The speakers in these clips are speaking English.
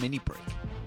Mini Break,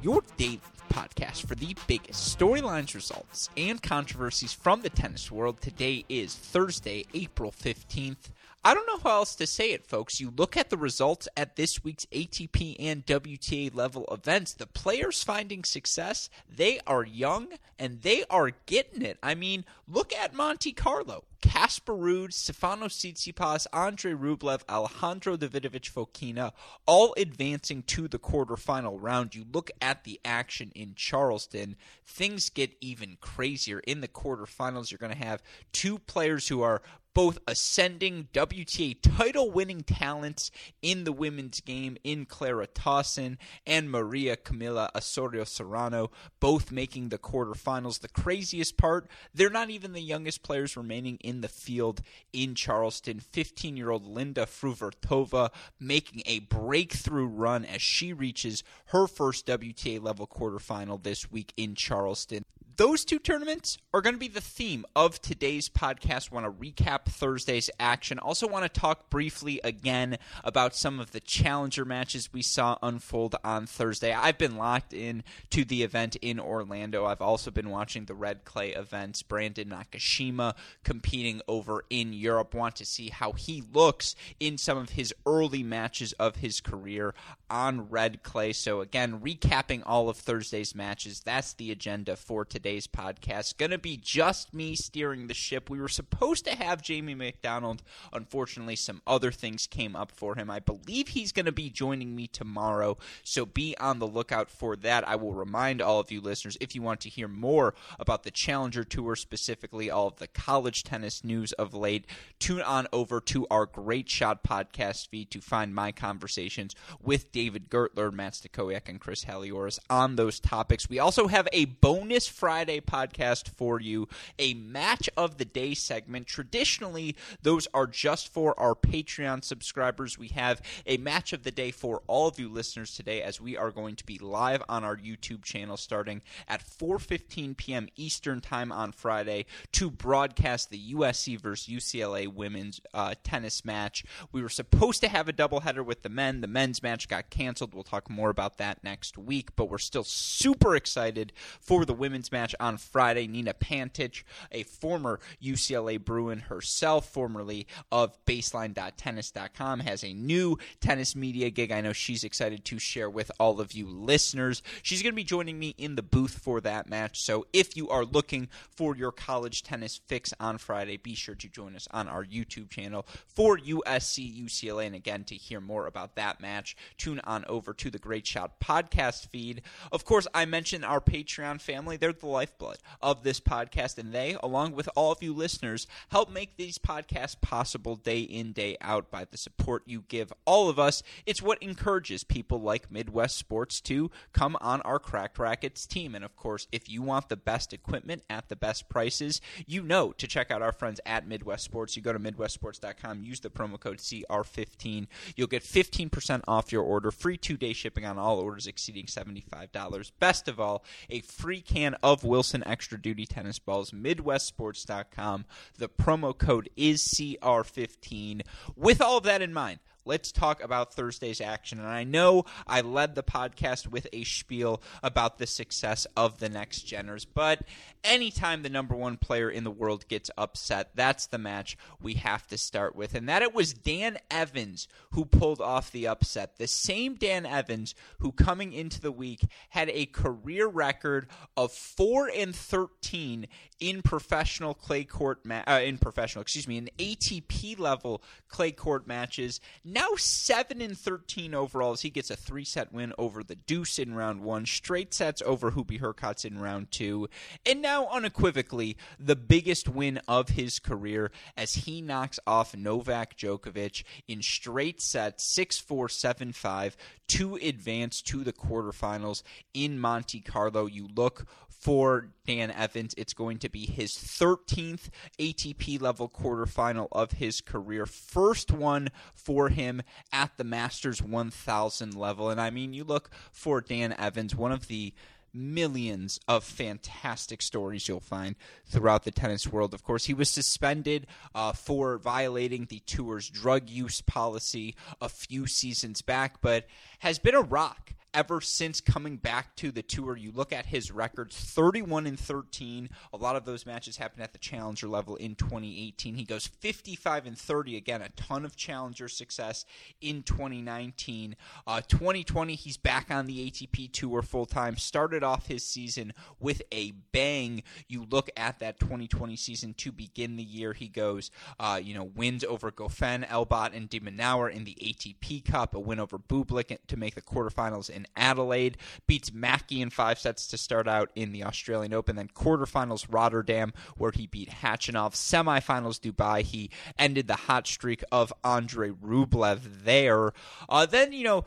your daily podcast for the biggest storylines, results, and controversies from the tennis world. Today is Thursday, April 15th. I don't know how else to say it, folks. You look at the results at this week's ATP and WTA level events, the players finding success, they are young and they are getting it. I mean, look at Monte Carlo. Casper Ruud, Stefano Tsitsipas, Andrey Rublev, Alejandro Davidovich Fokina, all advancing to the quarterfinal round. You look at the action in Charleston, things get even crazier. In the quarterfinals, you're going to have two players who are both ascending WTA title winning talents in the women's game in Clara Tauson and Maria Camila Osorio Serrano, both making the quarterfinals. The craziest part, they're not even the youngest players remaining in the field in Charleston. 15 year old Linda Fruhvirtova making a breakthrough run as she reaches her first WTA level quarterfinal this week in Charleston those two tournaments are going to be the theme of today's podcast. Want to recap Thursday's action. Also, want to talk briefly again about some of the challenger matches we saw unfold on Thursday. I've been locked in to the event in Orlando. I've also been watching the red clay events. Brandon Nakashima competing over in Europe. Want to see how he looks in some of his early matches of his career on red clay. So again, recapping all of Thursday's matches. That's the agenda for today today's podcast. Going to be just me steering the ship. We were supposed to have Jamie McDonald. Unfortunately, some other things came up for him. I believe he's going to be joining me tomorrow, so be on the lookout for that. I will remind all of you listeners if you want to hear more about the Challenger Tour, specifically all of the college tennis news of late, tune on over to our Great Shot podcast feed to find my conversations with David Gertler, Matt Stakoyak, and Chris Halioris on those topics. We also have a bonus Friday Friday podcast for you, a match of the day segment. Traditionally, those are just for our Patreon subscribers. We have a match of the day for all of you listeners today as we are going to be live on our YouTube channel starting at 4:15 p.m. Eastern Time on Friday to broadcast the USC versus UCLA women's uh, tennis match. We were supposed to have a doubleheader with the men. The men's match got canceled. We'll talk more about that next week, but we're still super excited for the women's match match on Friday. Nina Pantic, a former UCLA Bruin herself, formerly of baseline.tennis.com, has a new tennis media gig. I know she's excited to share with all of you listeners. She's going to be joining me in the booth for that match. So if you are looking for your college tennis fix on Friday, be sure to join us on our YouTube channel for USC UCLA. And again, to hear more about that match, tune on over to the Great Shot podcast feed. Of course, I mentioned our Patreon family. They're the lifeblood of this podcast, and they, along with all of you listeners, help make these podcasts possible day in, day out by the support you give all of us. It's what encourages people like Midwest Sports to come on our Cracked Racquets team. And of course, if you want the best equipment at the best prices, you know to check out our friends at Midwest Sports. You go to MidwestSports.com, use the promo code CR15. You'll get 15% off your order, free two day shipping on all orders exceeding $75. Best of all, a free can of Wilson Extra Duty tennis balls, MidwestSports.com. The promo code is CR15. With all of that in mind, let's talk about Thursday's action. And I know I led the podcast with a spiel about the success of the next geners, but anytime the number one player in the world gets upset, that's the match we have to start with. And that it was Dan Evans who pulled off the upset. The same Dan Evans who coming into the week had a career record of 4 and 13 in professional clay court ma- uh, in professional, excuse me, in ATP level clay court matches. Now 7 and 13 overall as he gets a 3-set win over the Deuce in round 1, straight sets over Hubie Hurkacz in round 2. And now unequivocally the biggest win of his career as he knocks off Novak Djokovic in straight sets 6 4 7 5 to advance to the quarterfinals in Monte Carlo. You look for Dan Evans. It's going to be his 13th ATP level quarterfinal of his career. First one for him at the Masters 1000 level. And I mean, you look for Dan Evans, one of the millions of fantastic stories you'll find throughout the tennis world. Of course, he was suspended uh, for violating the tour's drug use policy a few seasons back, but has been a rock ever since coming back to the tour. You look at his records 31 and 13. A lot of those matches happened at the challenger level in 2018. He goes 55 and 30 again, a ton of challenger success in 2019. Uh, 2020, he's back on the ATP tour full time. Started off his season with a bang. You look at that 2020 season to begin the year. He goes, uh, you know, wins over Goffin, Albot, and de Minaur in the ATP Cup, a win over Bublik to make the quarterfinals in Adelaide, beats Mackie in five sets to start out in the Australian Open, then quarterfinals Rotterdam, where he beat Khachanov, semifinals Dubai. He ended the hot streak of Andrey Rublev there. Uh, then, you know,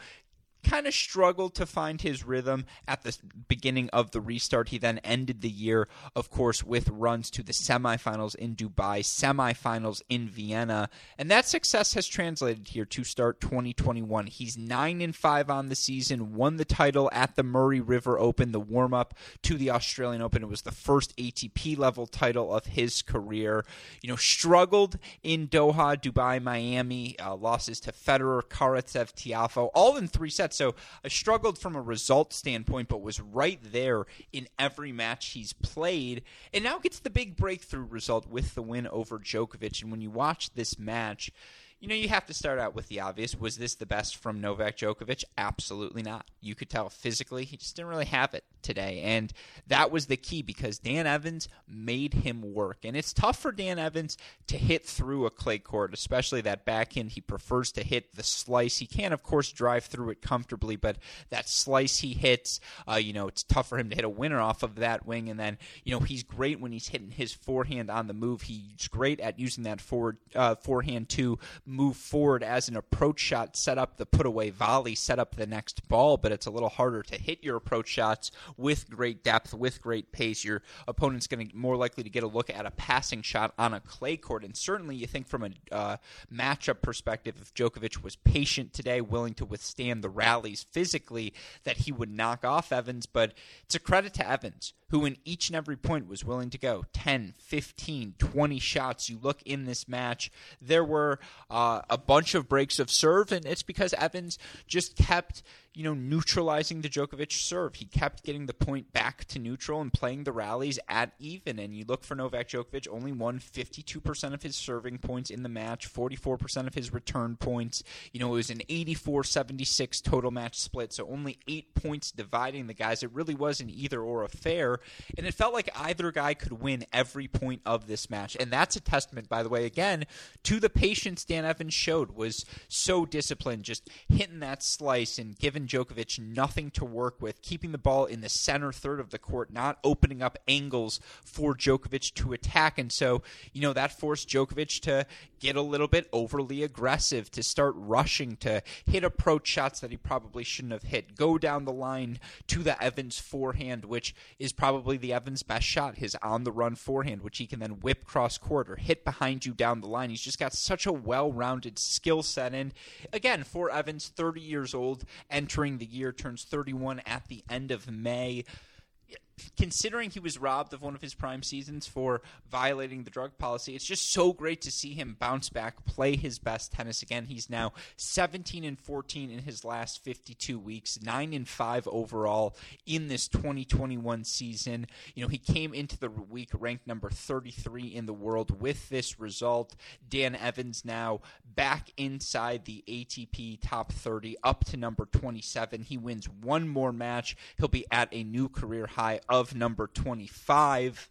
kind of struggled to find his rhythm at the beginning of the restart. He then ended the year, of course, with runs to the semifinals in Dubai, semifinals in Vienna, and that success has translated here to start 2021. He's 9 and 5 on the season, won the title at the Murray River Open, the warm up to the Australian Open. It was the first ATP level title of his career. You know, struggled in Doha, Dubai, Miami, uh, losses to Federer, Karatsev, Tiafoe, all in three sets. So I struggled from a result standpoint, but was right there in every match he's played. And now gets the big breakthrough result with the win over Djokovic. And when you watch this match, you know, you have to start out with the obvious. Was this the best from Novak Djokovic? Absolutely not. You could tell physically he just didn't really have it today. And that was the key because Dan Evans made him work. And it's tough for Dan Evans to hit through a clay court, especially that backhand. He prefers to hit the slice. He can, of course, drive through it comfortably, but that slice he hits, uh, you know, it's tough for him to hit a winner off of that wing. And then, you know, he's great when he's hitting his forehand on the move. He's great at using that forward uh, forehand to move forward as an approach shot, set up the put away volley, set up the next ball, but it's a little harder to hit your approach shots with great depth, with great pace. Your opponent's going to more likely to get a look at a passing shot on a clay court. And certainly, you think from a uh, matchup perspective, if Djokovic was patient today, willing to withstand the rallies physically, that he would knock off Evans. But it's a credit to Evans, who in each and every point was willing to go 10, 15, 20 shots. You look in this match, there were. Uh, uh, a bunch of breaks of serve, and it's because Evans just kept you know, neutralizing the Djokovic serve. He kept getting the point back to neutral and playing the rallies at even. And you look for Novak Djokovic, only won 52% of his serving points in the match, 44% of his return points. You know, it was an 84 76 total match split, so only eight points dividing the guys. It really was an either or affair. And it felt like either guy could win every point of this match. And that's a testament, by the way, again, to the patience Dan Evans showed, was so disciplined, just hitting that slice and giving Djokovic nothing to work with, keeping the ball in the center third of the court, not opening up angles for Djokovic to attack. And so, you know, that forced Djokovic to get a little bit overly aggressive, to start rushing, to hit approach shots that he probably shouldn't have hit, go down the line to the Evans forehand, which is probably the Evans' best shot, his on the run forehand, which he can then whip cross court or hit behind you down the line. He's just got such a well rounded skill set. And again, for Evans, 30 years old, and entering the year, turns 31 at the end of May considering he was robbed of one of his prime seasons for violating the drug policy, it's just so great to see him bounce back, play his best tennis again. He's now 17 and 14 in his last 52 weeks, 9 and 5 overall in this 2021 season. You know, he came into the week ranked number 33 in the world with this result. Dan Evans now back inside the ATP top 30 up to number 27. He wins one more match, he'll be at a new career high of number 25.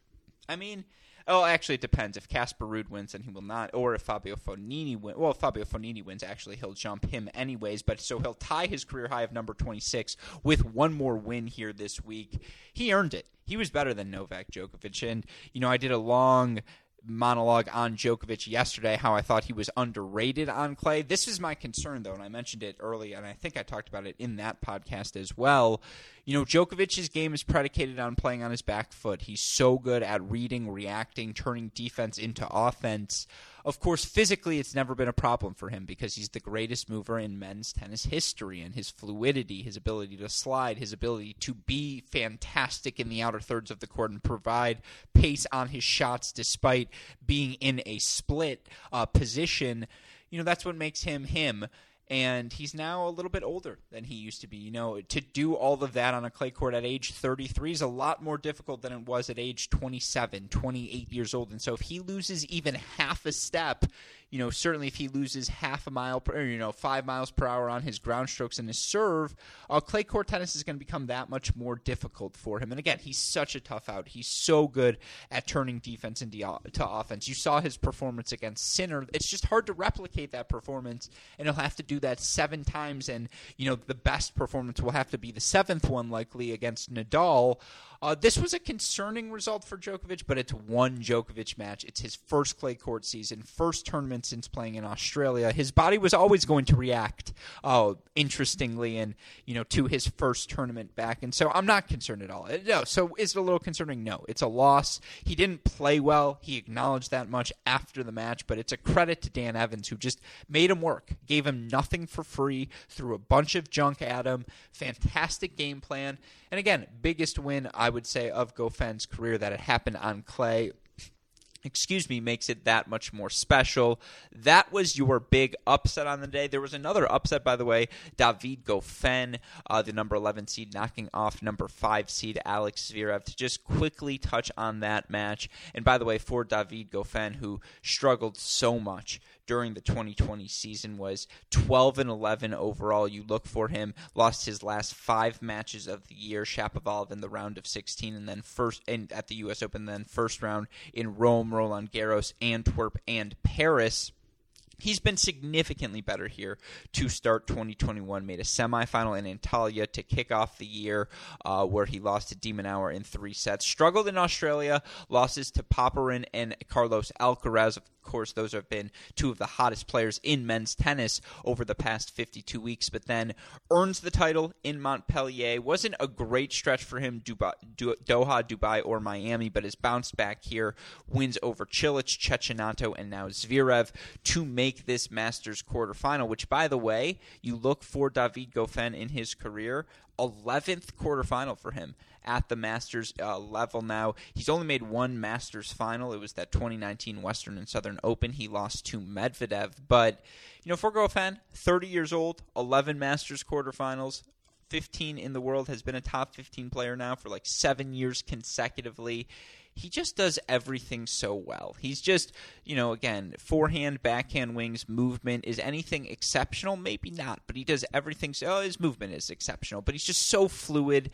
I mean, oh, actually, it depends. If Casper Ruud wins, then he will not. Or if Fabio Fognini wins. Well, if Fabio Fognini wins, actually, he'll jump him anyways. But so he'll tie his career high of number 26 with one more win here this week. He earned it. He was better than Novak Djokovic. And, you know, I did a long monologue on Djokovic yesterday, how I thought he was underrated on clay. This is my concern, though, and I mentioned it early, and I think I talked about it in that podcast as well. You know, Djokovic's game is predicated on playing on his back foot. He's so good at reading, reacting, turning defense into offense. Of course, physically, it's never been a problem for him because he's the greatest mover in men's tennis history, and his fluidity, his ability to slide, his ability to be fantastic in the outer thirds of the court and provide pace on his shots despite being in a split uh, position. You know, that's what makes him him. And he's now a little bit older than he used to be. You know, to do all of that on a clay court at age 33 is a lot more difficult than it was at age 27, 28 years old. And so if he loses even half a step, you know, certainly if he loses half a mile per, you know, five miles per hour on his ground strokes and his serve, uh, clay court tennis is going to become that much more difficult for him. And again, he's such a tough out. He's so good at turning defense into offense. You saw his performance against Sinner. It's just hard to replicate that performance, and he'll have to do that seven times. And you know, the best performance will have to be the seventh one, likely against Nadal. Uh, this was a concerning result for Djokovic, but it's one Djokovic match. It's his first clay court season, first tournament since playing in Australia. His body was always going to react, uh, interestingly, and you know, to his first tournament back. And so I'm not concerned at all. Uh, no, so is it a little concerning? No, it's a loss. He didn't play well. He acknowledged that much after the match, but it's a credit to Dan Evans who just made him work, gave him nothing for free, threw a bunch of junk at him. Fantastic game plan. And again, biggest win I would say of Goffin's career that it happened on clay excuse me, makes it that much more special. That was your big upset on the day. There was another upset, by the way. David Goffin, uh, the number 11 seed, knocking off number 5 seed Alex Zverev. To just quickly touch on that match. And by the way, for David Goffin, who struggled so much during the 2020 season was 12 and 11 overall. You look for him. Lost his last five matches of the year. Shapovalov in the round of 16, and then first and at the U.S. Open, then first round in Rome, Roland Garros, Antwerp, and Paris. He's been significantly better here to start 2021. Made a semifinal in Antalya to kick off the year, uh, where he lost to de Minaur in three sets. Struggled in Australia, losses to Popyrin and Carlos Alcaraz. Course, those have been two of the hottest players in men's tennis over the past 52 weeks. But then earns the title in Montpellier. Wasn't a great stretch for him, Dubai, Doha, Dubai, or Miami, but has bounced back here. Wins over Cilic, Cecchinato, and now Zverev to make this Masters quarterfinal, which, by the way, you look for David Goffin in his career, 11th quarterfinal for him at the Masters uh, level now. He's only made one Masters final. It was that 2019 Western and Southern Open. He lost to Medvedev. But, you know, for Goffin, 30 years old, 11 Masters quarterfinals, 15 in the world, has been a top 15 player now for like seven years consecutively he just does everything so well. He's just, you know, again, forehand, backhand wings, movement. Is anything exceptional? Maybe not, but he does everything. So, oh, his movement is exceptional, but he's just so fluid.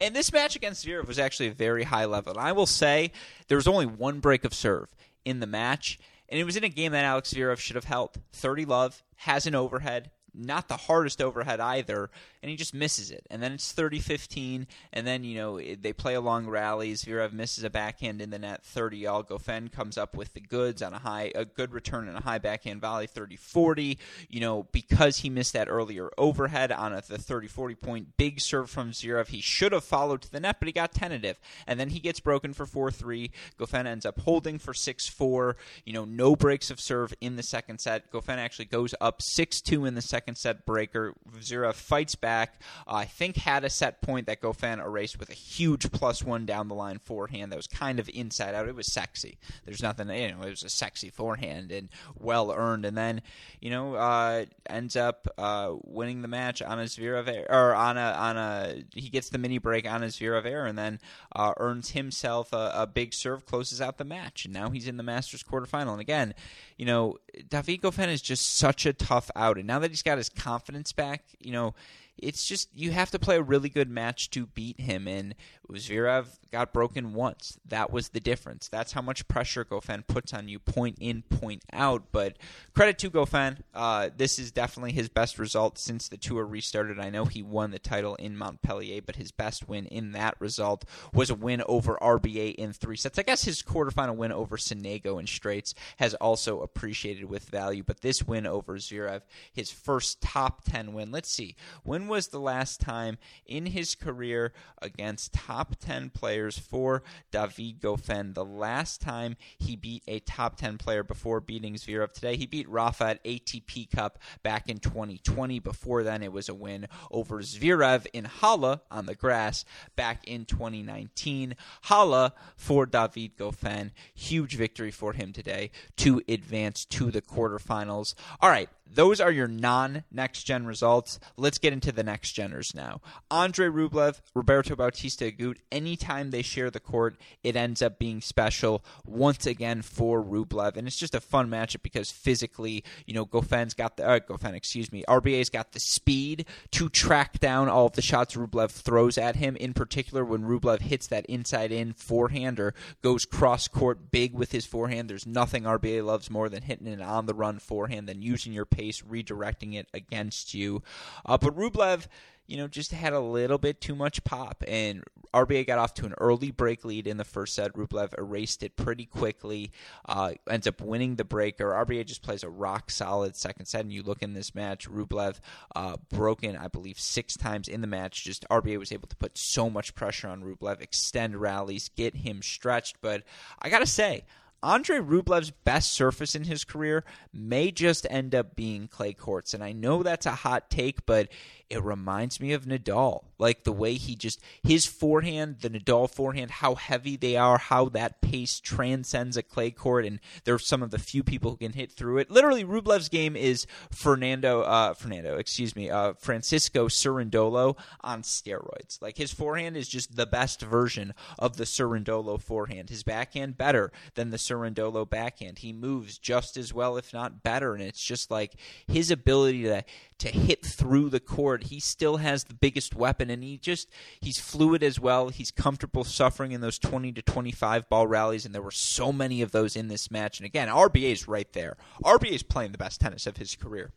And this match against Zverev was actually a very high level. And I will say there was only one break of serve in the match, and it was in a game that Alex Zverev should have held. 30 love, has an overhead, not the hardest overhead either, and he just misses it. And then it's 30-15, and then, you know, they play along rallies. Zverev misses a backhand in the net 30 all. Goffin comes up with the goods on a high, a good return and a high backhand volley 30-40. You know, because he missed that earlier overhead on a, the 30-40 point big serve from Zverev, he should have followed to the net, but he got tentative. And then he gets broken for 4-3. Goffin ends up holding for 6-4. You know, no breaks of serve in the second set. Goffin actually goes up 6-2 in the second second set breaker. Zverev fights back. Uh, I think had a set point that Goffin erased with a huge plus one down the line forehand that was kind of inside out. It was sexy. There's nothing, you know, it was a sexy forehand and well earned. And then, you know, uh, ends up uh, winning the match on a Zverev or on a on a he gets the mini break on a Zverev error and then uh, earns himself a, a big serve, closes out the match, and now he's in the Masters quarterfinal. And again, you know, David Goffin is just such a tough out, and now that he's got his confidence back, you know, it's just you have to play a really good match to beat him. And Zverev got broken once. That was the difference. That's how much pressure Goffin puts on you, point in, point out. But credit to Goffin. Uh, this is definitely his best result since the tour restarted. I know he won the title in Montpellier, but his best win in that result was a win over RBA in three sets. I guess his quarterfinal win over Sonego in straights has also appreciated with value. But this win over Zverev, his first top 10 win. Let's see. When when was the last time in his career against top 10 players for David Goffin? The last time he beat a top 10 player before beating Zverev today, he beat Rafa at ATP Cup back in 2020. Before then, it was a win over Zverev in Halle on the grass back in 2019. Halle for David Goffin. Huge victory for him today to advance to the quarterfinals. All right, those are your non next gen results. Let's get into the next geners now. Andrey Rublev, Roberto Bautista Agut, anytime they share the court, it ends up being special once again for Rublev. And it's just a fun matchup because physically, you know, Goffin's got the, uh, Goffin, excuse me, RBA's got the speed to track down all of the shots Rublev throws at him, in particular when Rublev hits that inside in forehand or goes cross court big with his forehand. There's nothing RBA loves more than hitting an on the run forehand than using your pace, redirecting it against you. Uh, but Rublev, you know, just had a little bit too much pop, and RBA got off to an early break lead in the first set. Rublev erased it pretty quickly, uh, ends up winning the breaker. RBA just plays a rock solid second set, and you look in this match, Rublev uh, broken, I believe, six times in the match. Just RBA was able to put so much pressure on Rublev, extend rallies, get him stretched. But I gotta say, Andrey Rublev's best surface in his career may just end up being clay courts. And I know that's a hot take, but it reminds me of Nadal. Like the way he just, his forehand, the Nadal forehand, how heavy they are, how that pace transcends a clay court. And they're some of the few people who can hit through it. Literally, Rublev's game is Fernando, uh, Fernando, excuse me, uh, Francisco Cerundolo on steroids. Like his forehand is just the best version of the Cerundolo forehand. His backhand better than the Cerundolo backhand. He moves just as well, if not better. And it's just like his ability to to hit through the court. He still has the biggest weapon, and he just he's fluid as well. He's comfortable suffering in those twenty to twenty five ball rallies, and there were so many of those in this match. And again, RBA is right there. RBA is playing the best tennis of his career.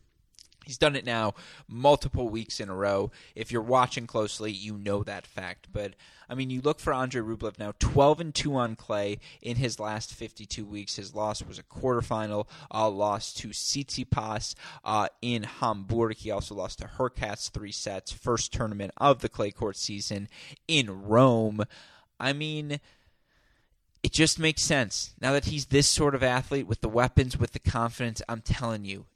He's done it now multiple weeks in a row. If you're watching closely, you know that fact. But I mean, you look for Andrey Rublev now, 12 and 2 on clay in his last 52 weeks. His loss was a quarterfinal uh, loss to Tsitsipas uh, in Hamburg. He also lost to Hurkacz three sets, first tournament of the clay court season in Rome. I mean, it just makes sense now that he's this sort of athlete with the weapons, with the confidence. I'm telling you,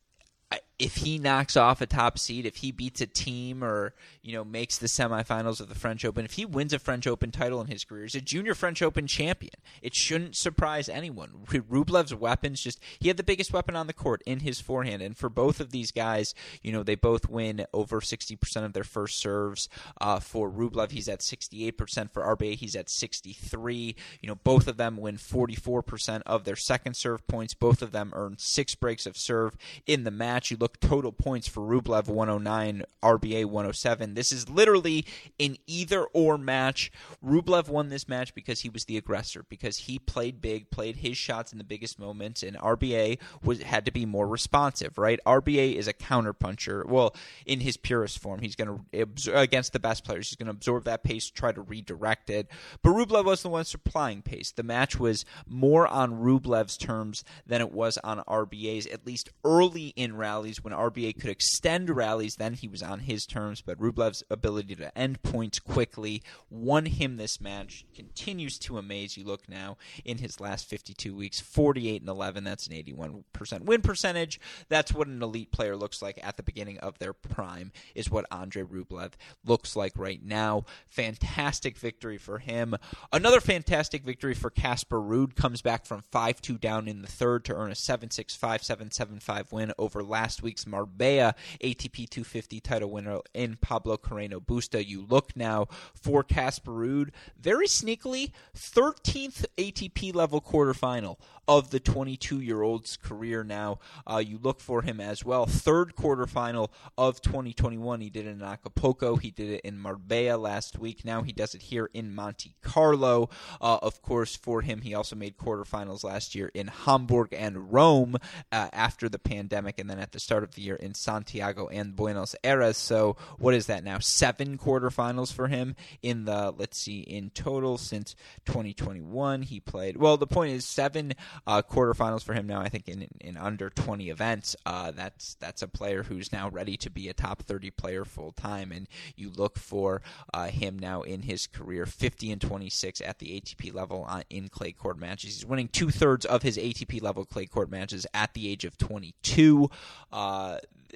if he knocks off a top seed, if he beats a team or you know makes the semifinals of the French Open, if he wins a French Open title in his career, he's a junior French Open champion. It shouldn't surprise anyone. Rublev's weapons just he had the biggest weapon on the court in his forehand, and for both of these guys, you know they both win over sixty percent of their first serves. Uh, for Rublev, he's at sixty eight percent. For RBA, he's at sixty three. You know both of them win forty four percent of their second serve points. Both of them earn six breaks of serve in the match. You look total points for Rublev 109, RBA 107. This is literally an either or match. Rublev won this match because he was the aggressor, because he played big, played his shots in the biggest moments, and RBA was had to be more responsive, right? RBA is a counterpuncher. Well, in his purest form, he's going to against the best players, he's going to absorb that pace, try to redirect it. But Rublev was the one supplying pace. The match was more on Rublev's terms than it was on RBA's, at least early in rallies when RBA could extend rallies, then he was on his terms. But Rublev's ability to end points quickly won him this match. Continues to amaze. You look now in his last 52 weeks, 48 and 11. That's an 81% win percentage. That's what an elite player looks like at the beginning of their prime. Is what Andrey Rublev looks like right now. Fantastic victory for him. Another fantastic victory for Casper Ruud. Comes back from 5-2 down in the third to earn a 7-6, 5-7, 7-5 win over last week's Marbella ATP 250 title winner in Pablo Carreno Busta. You look now for Casper Ruud, very sneakily 13th ATP level quarterfinal of the 22 year old's career now. Uh, you look for him as well. Third quarterfinal of 2021. He did it in Acapulco. He did it in Marbella last week. Now he does it here in Monte Carlo. Uh, of course, for him, he also made quarterfinals last year in Hamburg and Rome uh, after the pandemic, and then at the start start of the year in Santiago and Buenos Aires. So what is that now? Seven quarterfinals for him in the let's see in total since 2021 he played. Well, the point is seven uh, quarterfinals for him now. I think in in under 20 events. Uh, that's that's a player who's now ready to be a top 30 player full time, and you look for uh, him now in his career 50 and 26 at the ATP level on, in clay court matches. He's winning two thirds of his ATP level clay court matches at the age of 22. Uh,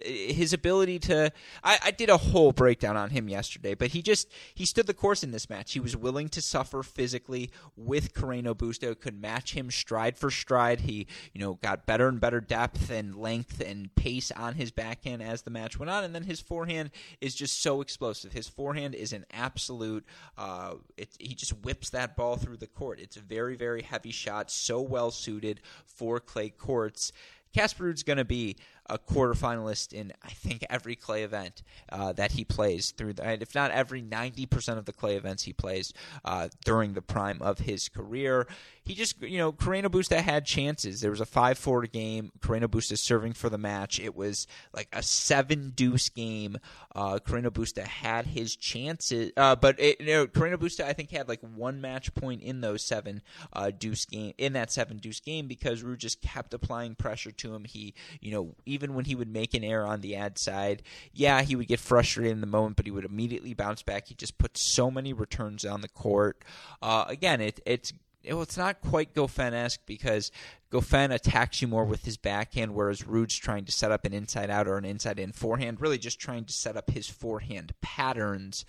his ability to I, I, did a whole breakdown on him yesterday, but he just he stood the course in this match. He was willing to suffer physically with Carreno Busta could match him stride for stride. He, you know, got better and better depth and length and pace on his backhand as the match went on, and then his forehand is just so explosive. His forehand is an absolute uh, it, he just whips that ball through the court. It's a very, very heavy shot, so well suited for clay courts. Casper Ruud's going to be a quarterfinalist in I think every clay event uh, that he plays through. The, if not every, ninety percent of the clay events he plays uh, during the prime of his career. He just, you know, Carreno Busta had chances. There was a five-four game. Carreno Busta serving for the match. It was like a seven-deuce game. Uh, Carreno Busta had his chances, uh, but it, you know, Carreno Busta I think had like one match point in those seven uh, deuce game in that seven deuce game because Ruud just kept applying pressure to him. He, you know even when he would make an error on the ad side, yeah, he would get frustrated in the moment, but he would immediately bounce back. He just put so many returns on the court. Uh, again, it, it's well, it's not quite Goffin esque because Goffin attacks you more with his backhand, whereas Ruud's trying to set up an inside out or an inside in forehand, really just trying to set up his forehand patterns.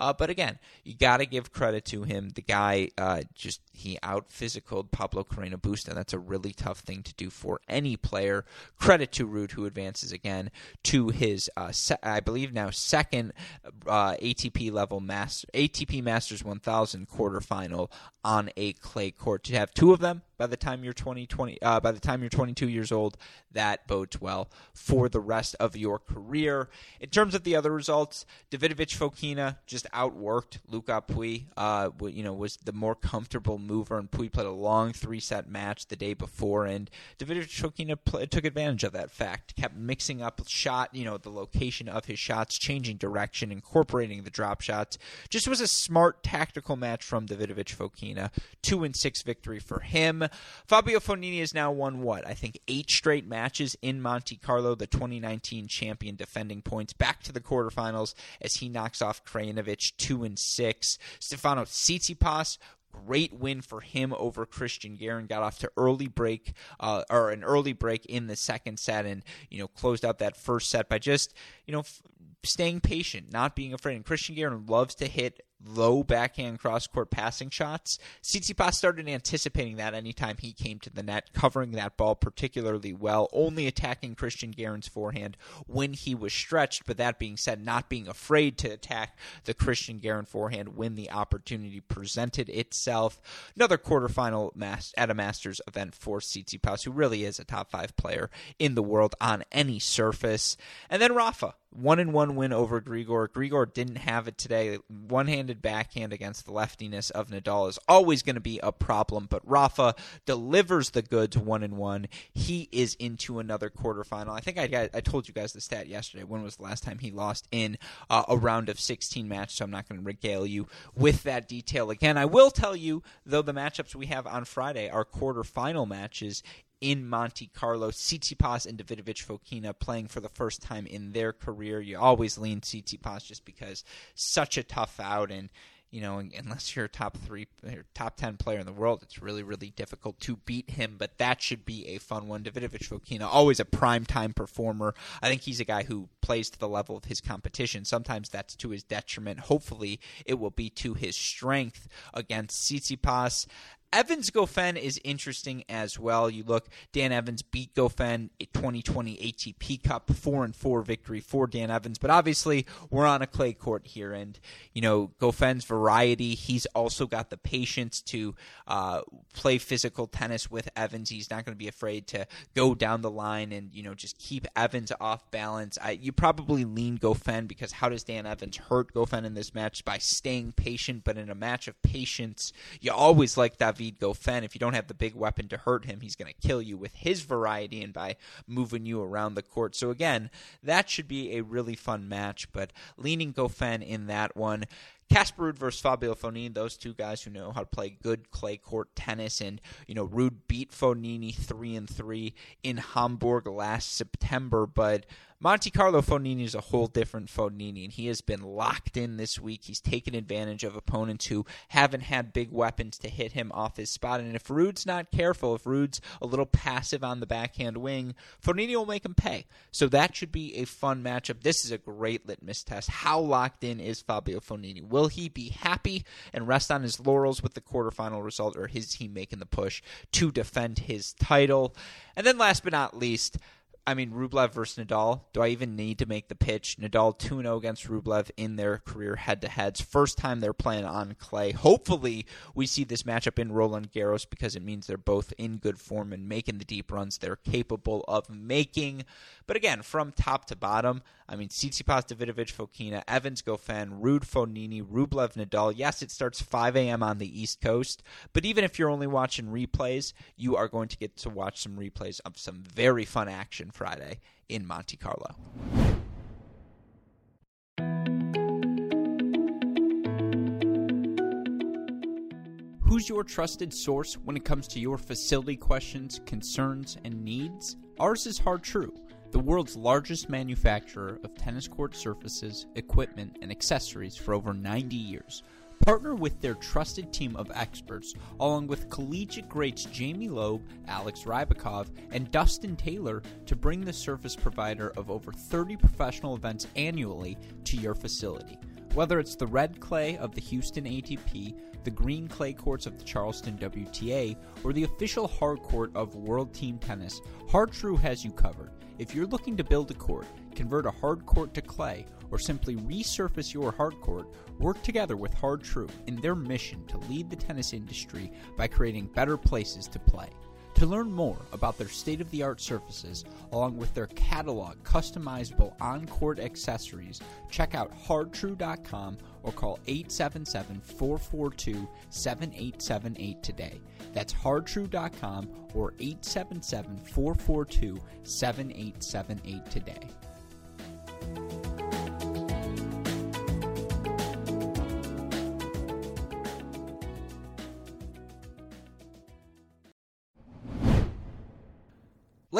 Uh, but again, you got to give credit to him. The guy uh, just he out physicaled Pablo Carreno Busta. That's a really tough thing to do for any player. Credit to Ruud who advances again to his uh, se- I believe now second uh, ATP level master ATP Masters 1000 quarterfinal on a clay court. To have two of them by the time you're 20, 20 uh, by the time you're 22 years old, that bodes well for the rest of your career. In terms of the other results, Davidovich Fokina just outworked Luca Pouille. Uh, you know, was the more comfortable mover, and Pouille played a long three set match the day before, and Davidovich Fokina took advantage of that fact. Kept mixing up shot, you know, the location of his shots, changing direction, incorporating the drop shots. Just was a smart tactical match from Davidovich Fokina. Two and six victory for him. Fabio Fognini has now won what? I think eight straight matches in Monte Carlo, the 2019 champion defending points back to the quarterfinals as he knocks off Krajinovic 2 and 6. Stefano Tsitsipas Great win for him over Christian Garin. Got off to early break uh, or an early break in the second set, and you know closed out that first set by just you know f- staying patient, not being afraid. And Christian Garin loves to hit low backhand cross court passing shots. Tsitsipas started anticipating that anytime he came to the net, covering that ball particularly well, only attacking Christian Garin's forehand when he was stretched. But that being said, not being afraid to attack the Christian Garin forehand when the opportunity presented itself. Another quarterfinal mas- at a Masters event for Tsitsipas, who really is a top five player in the world on any surface. And then Rafa, one and one win over Grigor. Grigor didn't have it today. One handed backhand against the leftiness of Nadal is always going to be a problem, but Rafa delivers the goods one and one. He is into another quarterfinal. I think I I told you guys the stat yesterday. When was the last time he lost in uh, a round of 16 match? So I'm not going to regale you with that detail again. I will tell you though the matchups we have on Friday are quarterfinal matches in Monte Carlo. Tsitsipas and Davidovich Fokina playing for the first time in their career. You always lean Tsitsipas just because such a tough out and you know, unless you're a top three, or top ten player in the world, it's really, really difficult to beat him. But that should be a fun one. Davidovich Fokina, always a prime time performer. I think he's a guy who plays to the level of his competition. Sometimes that's to his detriment. Hopefully, it will be to his strength against Tsitsipas. Evans Goffin is interesting as well. You look, Dan Evans beat Goffin 2020 ATP Cup four and four victory for Dan Evans, but obviously we're on a clay court here, and you know Goffin's variety. He's also got the patience to uh, play physical tennis with Evans. He's not going to be afraid to go down the line and you know just keep Evans off balance. I, you probably lean Goffin because how does Dan Evans hurt Goffin in this match by staying patient? But in a match of patience, you always like that Goffin. If you don't have the big weapon to hurt him, he's going to kill you with his variety and by moving you around the court. So again, that should be a really fun match. But leaning Goffin in that one. Casper Ruud versus Fabio Fognini, those two guys who know how to play good clay court tennis, and you know Ruud beat Fognini three and three in Hamburg last September, but Monte Carlo Fognini is a whole different Fognini, and he has been locked in this week. He's taken advantage of opponents who haven't had big weapons to hit him off his spot. And if Ruud's not careful, if Ruud's a little passive on the backhand wing, Fognini will make him pay. So that should be a fun matchup. This is a great litmus test. How locked in is Fabio Fognini? Will he be happy and rest on his laurels with the quarterfinal result, or is he making the push to defend his title? And then last but not least, I mean, Rublev versus Nadal. Do I even need to make the pitch? Nadal 2 0 against Rublev in their career head to heads. First time they're playing on clay. Hopefully, we see this matchup in Roland Garros because it means they're both in good form and making the deep runs they're capable of making. But again, from top to bottom, I mean, Tsitsipas, Davidovich, Fokina, Evans, Goffin, Ruud, Fognini, Rublev, Nadal. Yes, it starts 5 a.m. on the East Coast, but even if you're only watching replays, you are going to get to watch some replays of some very fun action Friday in Monte Carlo. Who's your trusted source when it comes to your facility questions, concerns, and needs? Ours is Har-Tru the world's largest manufacturer of tennis court surfaces, equipment, and accessories for over 90 years. Partner with their trusted team of experts, along with collegiate greats Jamie Loeb, Alex Rybakov, and Dustin Taylor, to bring the service provider of over 30 professional events annually to your facility. Whether it's the red clay of the Houston ATP, the green clay courts of the Charleston WTA, or the official hard court of World Team Tennis, Har-Tru has you covered. If you're looking to build a court, convert a hard court to clay, or simply resurface your hard court, work together with Hard in their mission to lead the tennis industry by creating better places to play. To learn more about their state of the art surfaces, along with their catalog customizable on court accessories, check out hartru.com or call 877 442 7878 today. That's hartru.com or 877 442 7878 today.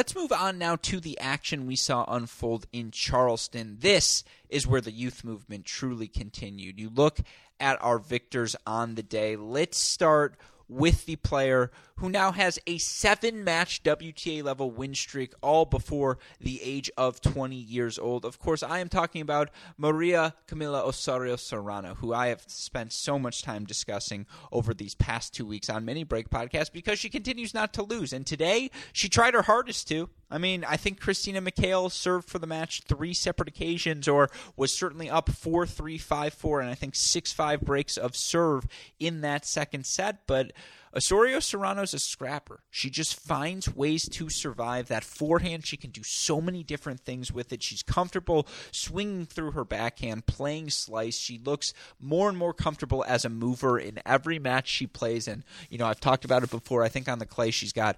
Let's move on now to the action we saw unfold in Charleston. This is where the youth movement truly continued. You look at our victors on the day. Let's start with the player who now has a seven match WTA level win streak, all before the age of 20 years old. Of course, I am talking about Maria Camila Osorio Serrano, who I have spent so much time discussing over these past two weeks on Mini Break Podcast because she continues not to lose. And today, she tried her hardest to. I mean, I think Christina McHale served for the match three separate occasions or was certainly up 4 3 5 4, and I think 6 5 breaks of serve in that second set. But Osorio Serrano's a scrapper. She just finds ways to survive that forehand. She can do so many different things with it. She's comfortable swinging through her backhand, playing slice. She looks more and more comfortable as a mover in every match she plays. And, you know, I've talked about it before. I think on the clay, she's got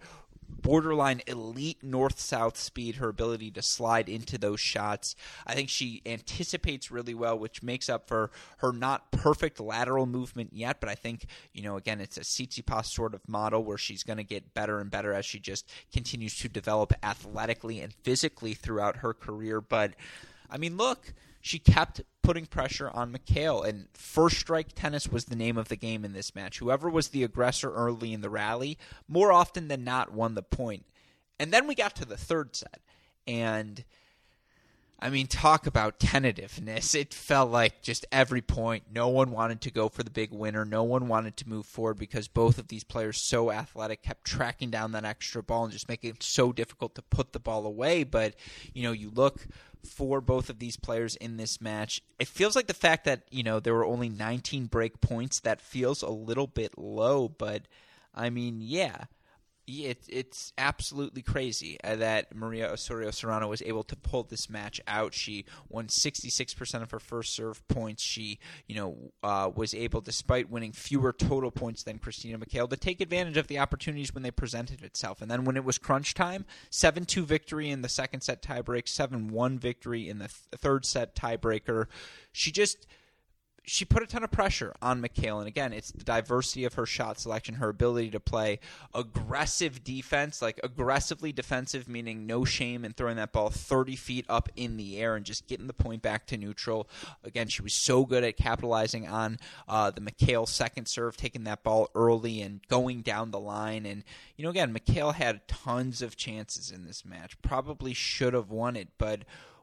borderline elite north south speed, her ability to slide into those shots. I think she anticipates really well, which makes up for her not perfect lateral movement yet. But I think, you know, again, it's a Tsitsipas sort of model where she's going to get better and better as she just continues to develop athletically and physically throughout her career. But I mean, look she kept putting pressure on McHale. And first strike tennis was the name of the game in this match. Whoever was the aggressor early in the rally, more often than not, won the point. And then we got to the third set. And I mean, talk about tentativeness. It felt like just every point, no one wanted to go for the big winner. No one wanted to move forward because both of these players, so athletic, kept tracking down that extra ball and just making it so difficult to put the ball away. But, you know, you look for both of these players in this match. It feels like the fact that, you know, there were only 19 break points, that feels a little bit low, but I mean, yeah. It, it's absolutely crazy uh, that Maria Osorio Serrano was able to pull this match out. She won 66% of her first serve points. She, you know, uh, was able, despite winning fewer total points than Christina McHale, to take advantage of the opportunities when they presented itself. And then when it was crunch time, 7 2 victory in the second set tiebreak, 7 1 victory in the th- third set tiebreaker. She just she put a ton of pressure on McHale. And again, it's the diversity of her shot selection, her ability to play aggressive defense, like aggressively defensive, meaning no shame in throwing that ball 30 feet up in the air and just getting the point back to neutral. Again, she was so good at capitalizing on uh, the McHale second serve, taking that ball early and going down the line. And, you know, again, McHale had tons of chances in this match, probably should have won it, but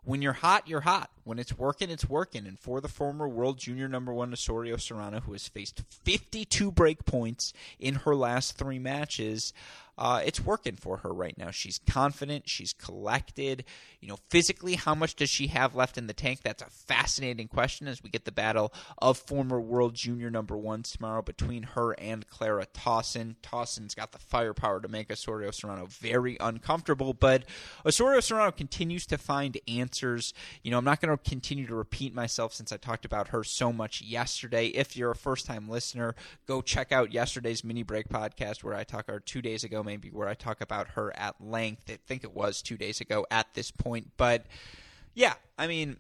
when you're hot, you're hot. When it's working, it's working. And for the former world junior number one Osorio Serrano, who has faced 52 break points in her last three matches, uh, it's working for her right now. She's confident. She's collected. You know, physically, how much does she have left in the tank? That's a fascinating question as we get the battle of former world junior number one tomorrow between her and Clara Tauson. Tauson's got the firepower to make Osorio Serrano very uncomfortable, but Osorio Serrano continues to find answers. You know, I'm not going to continue to repeat myself since I talked about her so much yesterday. If you're a first time listener, go check out yesterday's mini break podcast where I talk, or two days ago, maybe, where I talk about her at length. I think it was two days ago at this point. But yeah, I mean,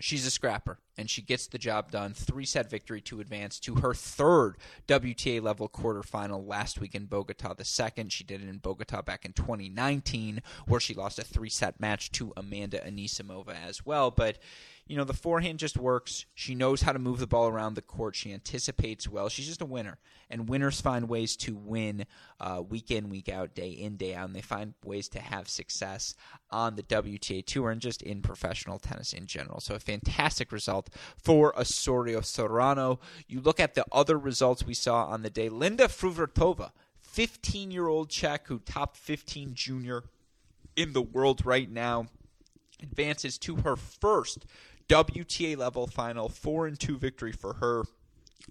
she's a scrapper and she gets the job done. Three set victory to advance to her third WTA level quarterfinal last week in Bogota. The second, she did it in Bogota back in 2019, where she lost a three set match to Amanda Anisimova as well. But you know, the forehand just works. She knows how to move the ball around the court. She anticipates well. She's just a winner. And winners find ways to win uh, week in, week out, day in, day out. And they find ways to have success on the WTA Tour and just in professional tennis in general. So a fantastic result for Osorio Serrano. You look at the other results we saw on the day. Linda Fruhvirtova, 15 year old Czech who top 15 junior in the world right now, advances to her first WTA level final, four and two victory for her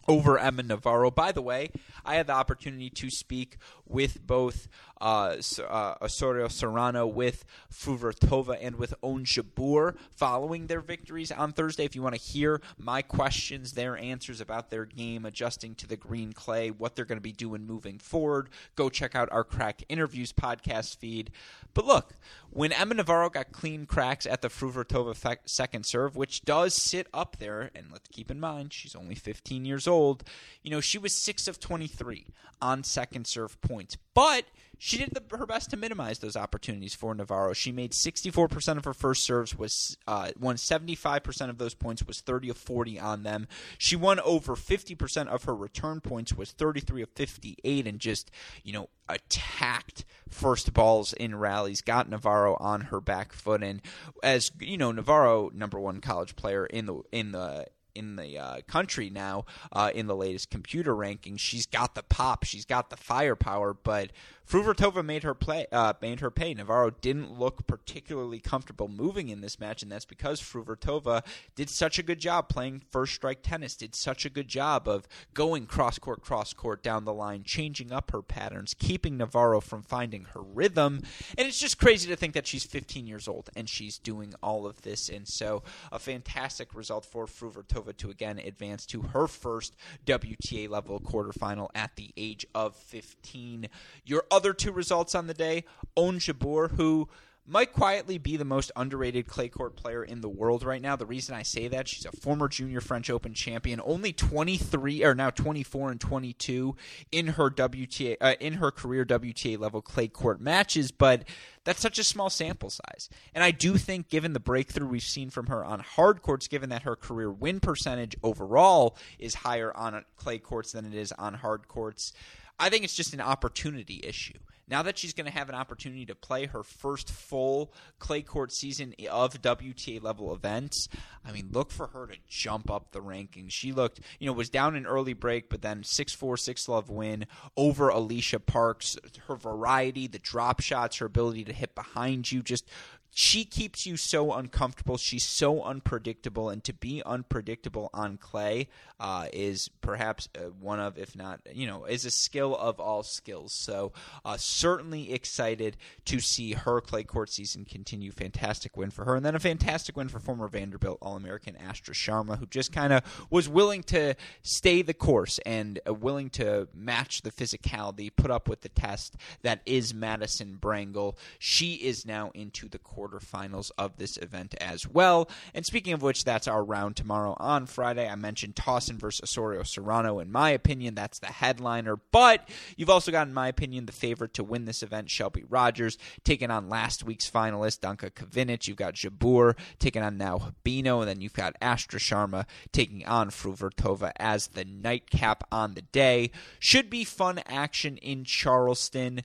over Emma Navarro. By the way, I had the opportunity to speak with both uh, uh, Osorio Serrano, with Fruhvirtova, and with Ons Jabeur following their victories on Thursday. If you want to hear my questions, their answers about their game, adjusting to the green clay, what they're going to be doing moving forward, go check out our Cracked Interviews podcast feed. But look, when Emma Navarro got clean cracks at the Fruhvirtova fe- second serve, which does sit up there, and let's keep in mind she's only 15 years old, you know, she was 6 of 23 on second serve points. But she did the, her best to minimize those opportunities for Navarro. She made 64% of her first serves, was uh, won 75% of those points, was 30 of 40 on them. She won over 50% of her return points, was 33 of 58, and just you know attacked first balls in rallies, got Navarro on her back foot, and as you know, Navarro, number one college player in the in the in the uh, country now uh, in the latest computer rankings. She's got the pop, she's got the firepower, but Fruhvirtova made her play, uh, made her pay. Navarro didn't look particularly comfortable moving in this match, and that's because Fruhvirtova did such a good job playing first strike tennis. Did such a good job of going cross court, cross court down the line, changing up her patterns, keeping Navarro from finding her rhythm. And it's just crazy to think that she's 15 years old and she's doing all of this. And so, a fantastic result for Fruhvirtova to again advance to her first WTA level quarterfinal at the age of 15. Your other two results on the day, Ons Jabeur, who might quietly be the most underrated clay court player in the world right now. The reason I say that, she's a former junior French Open champion, only 23 or now 24 and 22 in her WTA uh, in her career WTA level clay court matches, but that's such a small sample size. And I do think given the breakthrough we've seen from her on hard courts, given that her career win percentage overall is higher on clay courts than it is on hard courts, I think it's just an opportunity issue. Now that she's going to have an opportunity to play her first full clay court season of WTA level events, I mean, look for her to jump up the rankings. She looked, you know, was down in early break, but then 6 4, 6 love win over Alycia Parks. Her variety, the drop shots, her ability to hit behind you, just she keeps you so uncomfortable. She's so unpredictable, and to be unpredictable on clay uh, is perhaps uh, one of, if not, you know, is a skill of all skills. So uh, certainly excited to see her clay court season continue. Fantastic win for her, and then a fantastic win for former Vanderbilt All-American Astra Sharma, who just kind of was willing to stay the course and uh, willing to match the physicality, put up with the test that is Madison Brengle. She is now into the court quarterfinals of this event as well. And speaking of which, that's our round tomorrow on Friday. I mentioned Tauson versus Osorio Serrano. In my opinion, that's the headliner. But you've also got, in my opinion, the favorite to win this event, Shelby Rogers, taking on last week's finalist, Danka Kovinic. You've got Jabeur taking on Nao Hibino, and then you've got Astra Sharma taking on Fruhvirtova as the nightcap on the day. Should be fun action in Charleston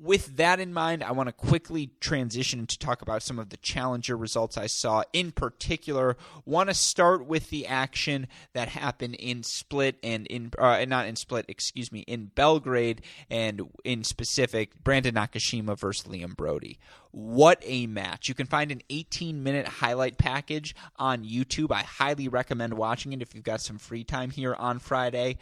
with that in mind, I want to quickly transition to talk about some of the challenger results I saw. In particular, want to start with the action that happened in Split and in uh, not in Split, excuse me, in Belgrade, and in specific, Brandon Nakashima versus Liam Broady. What a match! You can find an 18 minute highlight package on YouTube. I highly recommend watching it if you've got some free time here on Friday.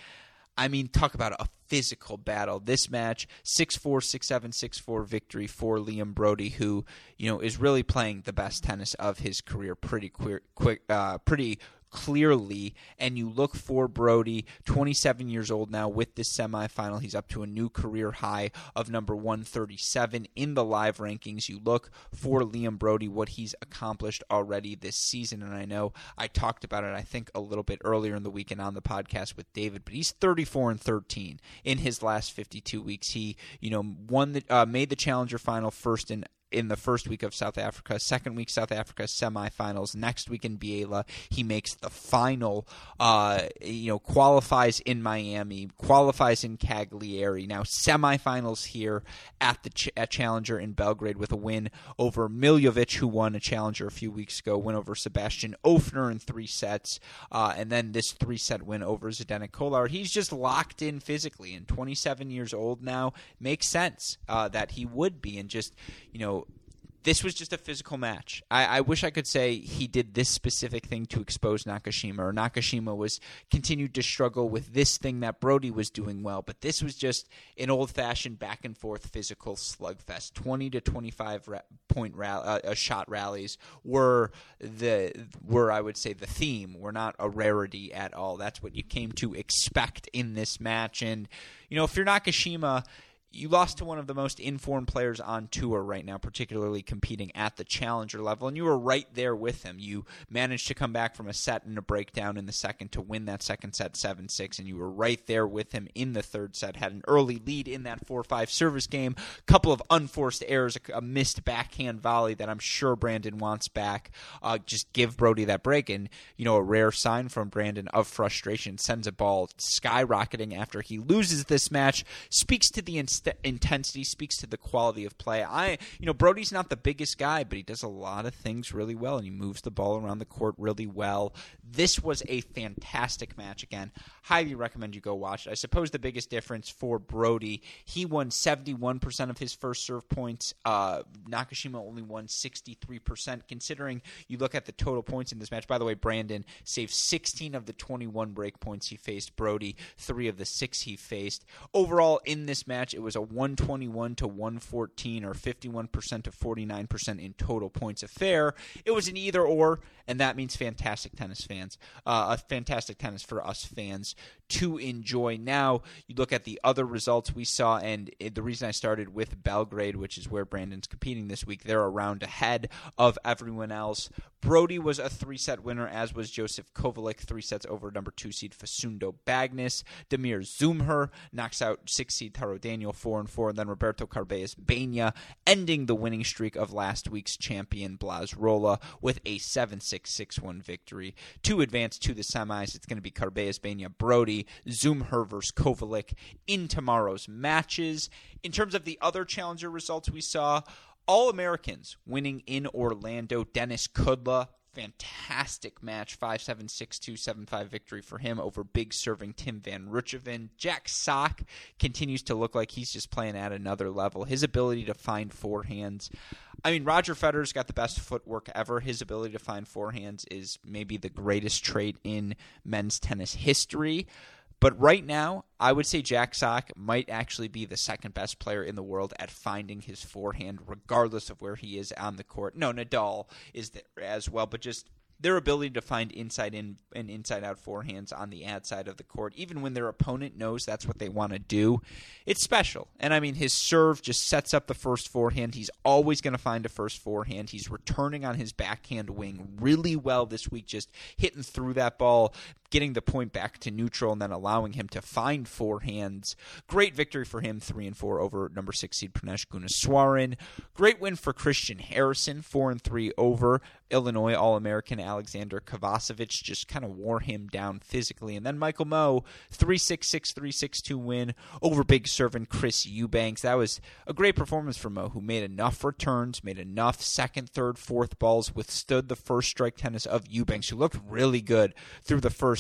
I mean, talk about a physical battle. This match, 6-4, 6-7, 6-4 victory for Liam Broady, who you know is really playing the best tennis of his career. Pretty quick, quick, uh, pretty clearly, and you look for Broady, 27 years old now, with this semifinal. He's up to a new career high of number 137 in the live rankings. You look for Liam Broady, what he's accomplished already this season, and I know I talked about it, I think, a little bit earlier in the weekend on the podcast with David, but he's 34 and 13 in his last 52 weeks. He, you know, won the uh, made the challenger final first in in the first week of South Africa. Second week, South Africa semifinals. Next week in Biella, he makes the final. Uh, you know, qualifies in Miami, qualifies in Cagliari. Now semifinals here at the Ch- at Challenger in Belgrade with a win over Milojevic, who won a Challenger a few weeks ago. Win over Sebastian Ofner in three sets, uh, and then this three set win over Zdenek Kolar. He's just locked in physically, and 27 years old now makes sense uh, that he would be, and just you know this was just a physical match. I, I, wish I could say he did this specific thing to expose Nakashima, or Nakashima was continued to struggle with this thing that Broady was doing well. But this was just an old-fashioned back and forth physical slugfest. Twenty to twenty-five ra- point ra- uh, uh, shot rallies were the were I would say the theme. Were not a rarity at all. That's what you came to expect in this match. And you know, if you're Nakashima you lost to one of the most informed players on tour right now, particularly competing at the challenger level, and you were right there with him. You managed to come back from a set and a breakdown in the second to win that second set 7 6, and you were right there with him in the third set. Had an early lead in that 4 5 service game, a couple of unforced errors, a, missed backhand volley that I'm sure Brandon wants back. Uh, just give Broady that break, and, you know, a rare sign from Brandon of frustration sends a ball skyrocketing after he loses this match, speaks to the intensity, speaks to the quality of play. I, you know, Broady's not the biggest guy, but he does a lot of things really well, and he moves the ball around the court really well. This was a fantastic match. Again, highly recommend you go watch it. I suppose the biggest difference for Broady, he won 71% of his first serve points. Uh, Nakashima only won 63%. Considering you look at the total points in this match, by the way, Brandon saved 16 of the 21 break points he faced. Broady, three of the six he faced. Overall, in this match, it was a 121 to 114 or 51% to 49% in total points affair. It was an either or, and that means fantastic tennis fans. Uh, a fantastic tennis for us fans to enjoy. Now, you look at the other results we saw, and the reason I started with Belgrade, which is where Brandon's competing this week, they're a round ahead of everyone else. Broady was a three set winner, as was Jozef Kovalik, three sets over number two seed Facundo Bagnis. Damir Dzumhur knocks out six seed Taro Daniel four and four, and then Roberto Carballes Baena ending the winning streak of last week's champion Blaz Rola with a 7 6 6 1 victory. To advance to the semis, it's going to be Carballes Baena Broady Dzumhur versus Kovalik in tomorrow's matches. In terms of the other challenger results we saw, all Americans winning in Orlando. Denis Kudla, fantastic match 5 7 6 2 7 5 victory for him over big serving Tim Van Rijthoven. Jack Sock continues to look like he's just playing at another level. His ability to find forehands. I mean, Roger Federer's got the best footwork ever. His ability to find forehands is maybe the greatest trait in men's tennis history. But right now, I would say Jack Sock might actually be the second best player in the world at finding his forehand, regardless of where he is on the court. No, Nadal is there as well, but just their ability to find inside in and inside out forehands on the ad side of the court, even when their opponent knows that's what they want to do, it's special. And I mean, his serve just sets up the first forehand. He's always going to find a first forehand. He's returning on his backhand wing really well this week, just hitting through that ball, getting the point back to neutral, and then allowing him to find forehands. Great victory for him, three and four over number six seed Prajnesh Gunneswaran. Great win for Christian Harrison, four and three over Illinois All American Alexander Kovacevic. Just kind of wore him down physically. And then Michael Mmoh, 3 6 6 3 6 2 win over big servant Chris Eubanks. That was a great performance for Mmoh, who made enough returns, made enough second, third, fourth balls, withstood the first strike tennis of Eubanks, who looked really good through the first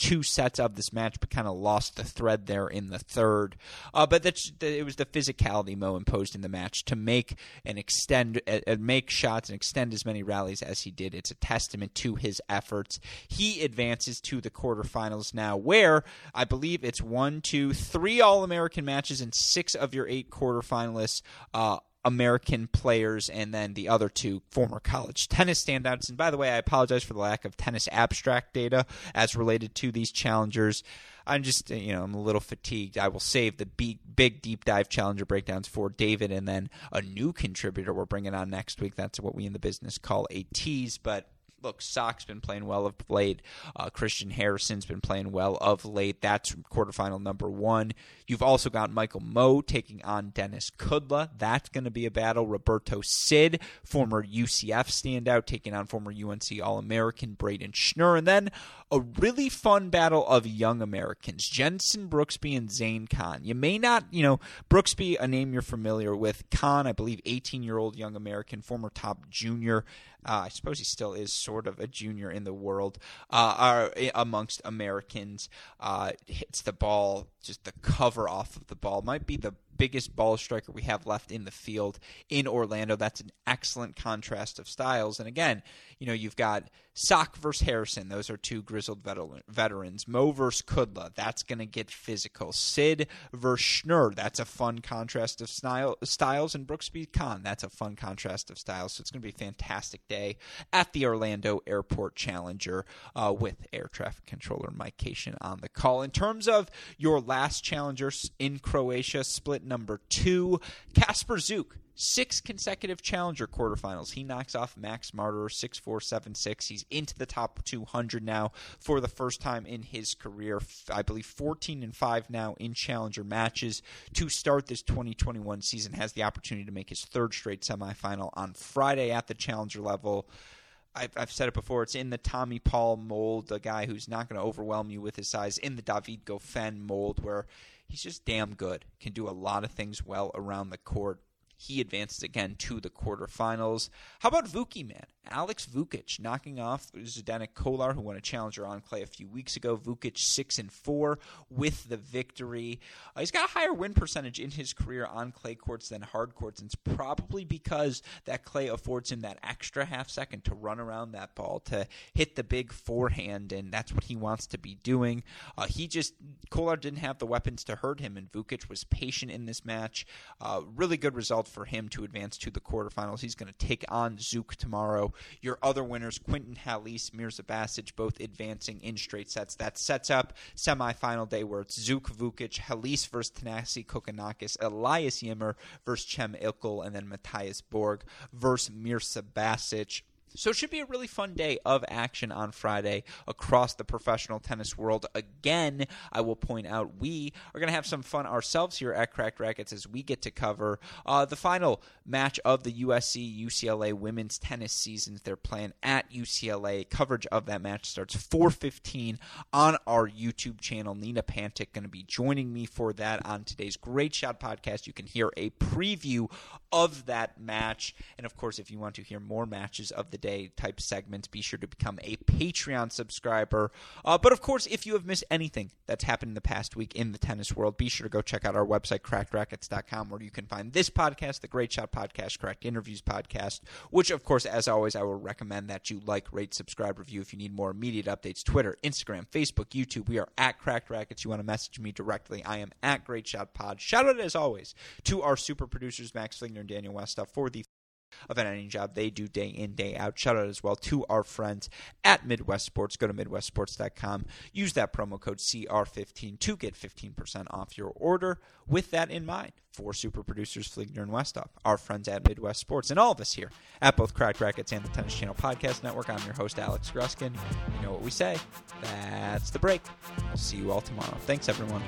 two sets of this match, but kind of lost the thread there in the third. Uh, but that's it was the physicality Mmoh imposed in the match to make and extend, uh, uh, make shots and extend as many rallies as he did. It's a testament to his efforts. He advances to the quarterfinals now, where I believe it's one, two, three All American matches and six of your eight quarterfinalists. Uh, American players and then the other two former college tennis standouts. And by the way, I apologize for the lack of tennis abstract data as related to these challengers. I'm just, uh, you know, I'm a little fatigued. I will save the big, big deep dive challenger breakdowns for David and then a new contributor we're bringing on next week. That's what we in the business call a tease. But look, Sock's been playing well of late. Uh, Christian Harrison's been playing well of late. That's quarterfinal number one. You've also got Michael Mmoh taking on Denis Kudla. That's going to be a battle. Roberto Cid, former UCF standout, taking on former UNC All American Braden Schnurr. And then a really fun battle of young Americans Jenson Brooksby and Zane Khan. You may not, you know, Brooksby, a name you're familiar with. Khan, I believe, 18 year old young American, former top junior uh, I suppose he still is sort of a junior in the world, uh, are amongst Americans. Uh, hits the ball, just the cover off of the ball might be the biggest ball striker we have left in the field in Orlando. That's an excellent contrast of styles. And again, you know, you've got Sock versus Harrison. Those are two grizzled veterans. Mmoh versus Kudla. That's going to get physical. Cid versus Schnurr. That's a fun contrast of style, styles. And Brooksby Khan. That's a fun contrast of styles. So it's going to be a fantastic day at the Orlando Airport Challenger uh, with air traffic controller Mike Cation on the call. In terms of your last challengers in Croatia, split number two, Kacper Zuk six consecutive challenger quarterfinals. He knocks off Max Marterer 6 4 7 6. He's into the top 200 now for the first time in his career. I believe 14 and 5 now in challenger matches to start this 2021 season. Has the opportunity to make his third straight semifinal on Friday at the challenger level. I've, I've, said it before. It's in the Tommy Paul mold, the guy who's not going to overwhelm you with his size, in the David Goffin mold, where he's just damn good. Can do a lot of things well around the court. He advances again to the quarterfinals. How about Vuki, man? Alex Vukic knocking off Zdenek Kolar, who won a challenger on clay a few weeks ago. Vukic six and four with the victory. Uh, he's got a higher win percentage in his career on clay courts than hard courts, and it's probably because that clay affords him that extra half second to run around that ball to hit the big forehand, and that's what he wants to be doing. Uh, he just Kolar didn't have the weapons to hurt him, and Vukic was patient in this match. Uh, really good result for him to advance to the quarterfinals. He's going to take on Zuk tomorrow. Your other winners, Quentin Halys, Mirza Basic, both advancing in straight sets. That sets up semifinal day where it's Zuk Vukic, Halys versus Thanasi Kokkinakis, Elias Ymer versus Cem İlkel, and then Mathias Bourgue versus Mirza Basic. So it should be a really fun day of action on Friday across the professional tennis world. Again, I will point out we are going to have some fun ourselves here at Cracked Racquets as we get to cover uh, the final match of the USC UCLA women's tennis season. They're playing at UCLA. Coverage of that match starts 4:15 on our YouTube channel. Nina Pantic going to be joining me for that on today's Great Shot podcast. You can hear a preview of that match, and of course, if you want to hear more matches of the day type segments, be sure to become a Patreon subscriber. Uh, but of course, if you have missed anything that's happened in the past week in the tennis world, be sure to go check out our website, crackedracquets.com, where you can find this podcast, the Great Shot Podcast, Cracked Interviews Podcast, which, of course, as always, I will recommend that you like, rate, subscribe, review if you need more immediate updates. Twitter, Instagram, Facebook, YouTube. We are at Cracked Racquets. You want to message me directly. I am at Great Shot Pod. Shout out, as always, to our super producers, Max Flinger and Daniel Westoff, for the of any job they do day in, day out. Shout out as well to our friends at Midwest Sports. Go to MidwestSports.com. Use that promo code CR15 to get 15% off your order. With that in mind, for super producers Fligner and Westoff, our friends at Midwest Sports, and all of us here at both Cracked Racquets and the Tennis Channel Podcast Network, I'm your host, Alex Gruskin. You know what we say. That's the break. I'll see you all tomorrow. Thanks, everyone.